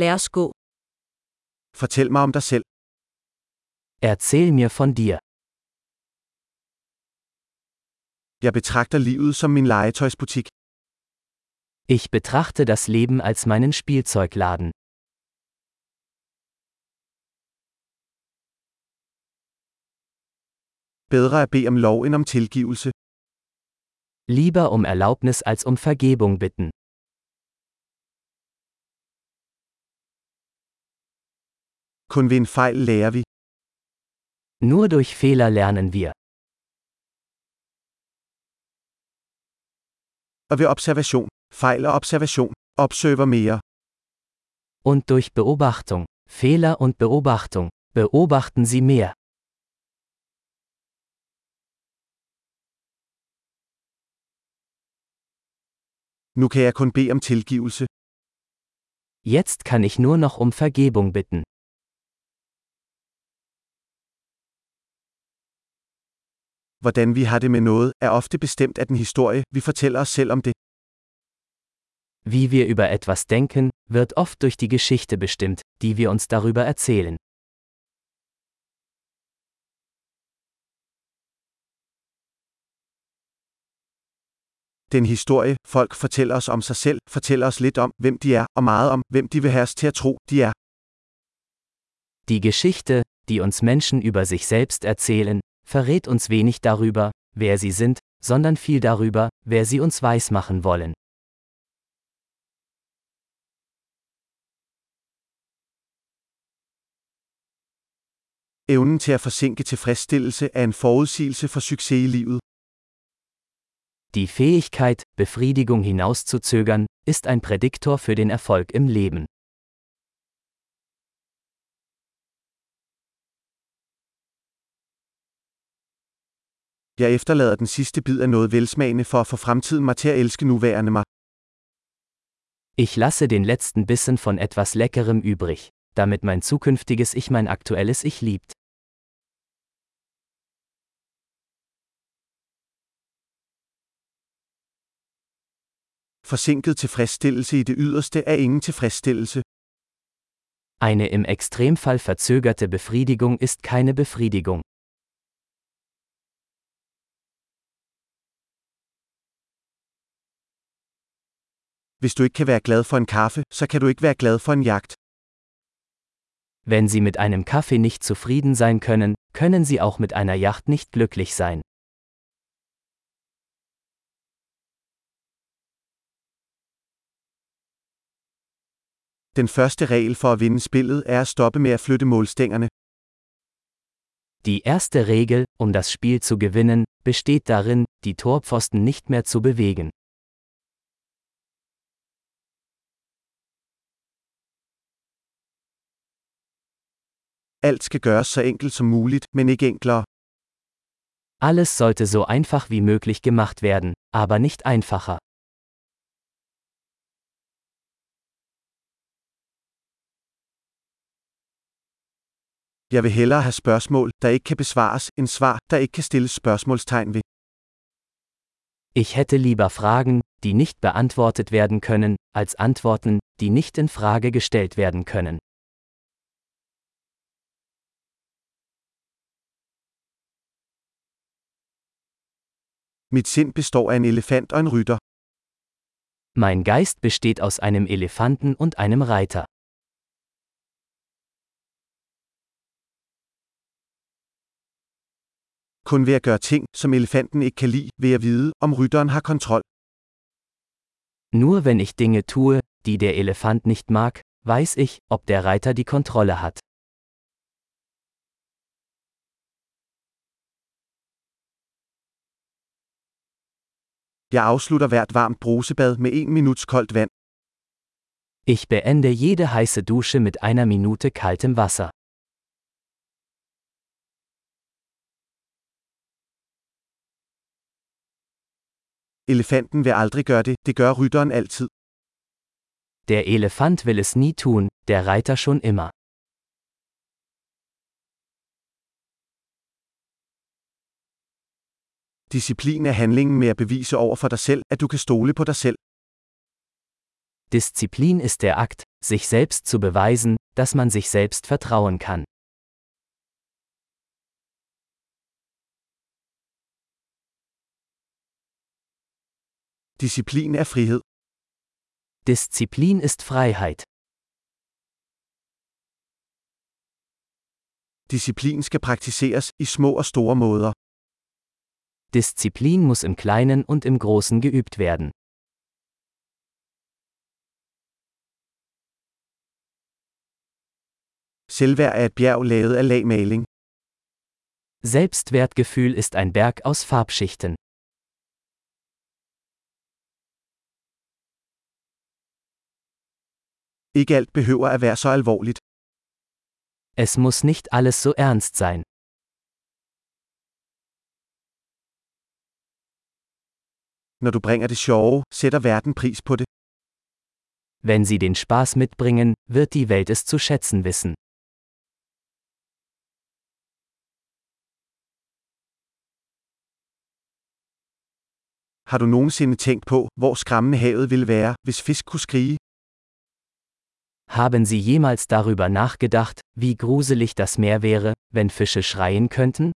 Lad os gå. Fortæl mig om dig selv. Erzähl mir von dir. Jeg betragter livet som min legetøjsbutik. Ich betrachte das Leben als meinen Spielzeugladen. Bedre at bede om lov end om tilgivelse. Lieber um Erlaubnis als um Vergebung bitten. Kun ved en fejl lærer vi. Nur durch Fehler lernen wir. Og ved observation, fejl og observation, observer mere. Und durch Beobachtung, Fehler und Beobachtung, beobachten Sie mehr. Nu kan jeg kun bede om tilgivelse. Jetzt kann ich nur noch um Vergebung bitten. Hvordan vi har det med noget, er ofte bestemt af den historie, vi fortæller os selv om det. Wie wir über etwas denken, wird oft durch die Geschichte bestimmt, die wir uns darüber erzählen. Den historie, folk fortæller os om sig selv, fortæller os lidt om, hvem de er, og meget om, hvem de vil have os til at tro, de er. Die Geschichte, die uns Menschen über sich selbst erzählen, verrät uns wenig darüber, wer sie sind, sondern viel darüber, wer sie uns weismachen wollen. Evnen til at forsinke tilfredsstillelse er en forudsigelse for succes i livet. Die Fähigkeit, Befriedigung hinauszuzögern, ist ein Prädiktor für den Erfolg im Leben. Jeg efterlader den sidste bid af noget velsmagende for at få fremtiden mig til at elske nuværende mig. Ich lasse den letzten Bissen von etwas Leckerem übrig, damit mein zukünftiges Ich mein aktuelles Ich liebt. Forsinket tilfredsstillelse i det yderste er ingen tilfredsstillelse. Eine im Extremfall verzögerte Befriedigung ist keine Befriedigung. Hvis du ikke kan være glad for en kaffe, så kan du ikke være glad for en jagt. Wenn Sie mit einem Kaffee nicht zufrieden sein können, können Sie auch mit einer Yacht nicht glücklich sein. Den første regel for at vinde spillet er at stoppe med at flytte målstængerne. Die erste Regel, um das Spiel zu gewinnen, besteht darin, die Torpfosten nicht mehr zu bewegen. Alt skal gøres så enkelt som muligt, men ikke enklere. Alles sollte so einfach wie möglich gemacht werden, aber nicht einfacher. Jeg vil hellere have spørgsmål, der ikke kan besvares, end svar, der ikke kan stilles spørgsmålstegn ved. Ich hätte lieber Fragen, die nicht beantwortet werden können, als Antworten, die nicht in Frage gestellt werden können. Mit sind består af en elefant og en rytter. Mein Geist besteht aus einem Elefanten und einem Reiter. Kun ved at gøre ting, som elefanten ikke kan lide, vil jeg vide, om rytteren har kontrol. Nur wenn ich Dinge tue, die der Elefant nicht mag, weiß ich, ob der Reiter die Kontrolle hat. Jeg afslutter hvert varmt brusebad med en minuts koldt vand. Ich beende jede heiße Dusche mit einer Minute kaltem Wasser. Elefanten vil aldrig gøre det, det gør rytteren altid. Der Elefant will es nie tun, der Reiter schon immer. Disziplin er handlingen med at bevise over for dig selv, at du kan stole på dig selv. Disziplin ist der Akt, sich selbst zu beweisen, dass man sich selbst vertrauen kann. Disziplin er frihed. Disziplin ist Freiheit. Disziplin skal praktiseres i små og store måder. Disziplin muss im Kleinen und im Großen geübt werden. Selvværd er et bjerg lavet af lagmaling. Selbstwertgefühl ist ein Berg aus Farbschichten. Ikke alt behøver at være så alvorligt. Es muss nicht alles so ernst sein. Når du bringer det sjove, sætter verden pris på det. Wenn Sie den Spaß mitbringen, wird die Welt es zu schätzen wissen. Har du nogensinde tænkt på, hvor skræmmende havet ville være, hvis fisk kunne skrige? Haben Sie jemals darüber nachgedacht, wie gruselig das Meer wäre, wenn Fische schreien könnten?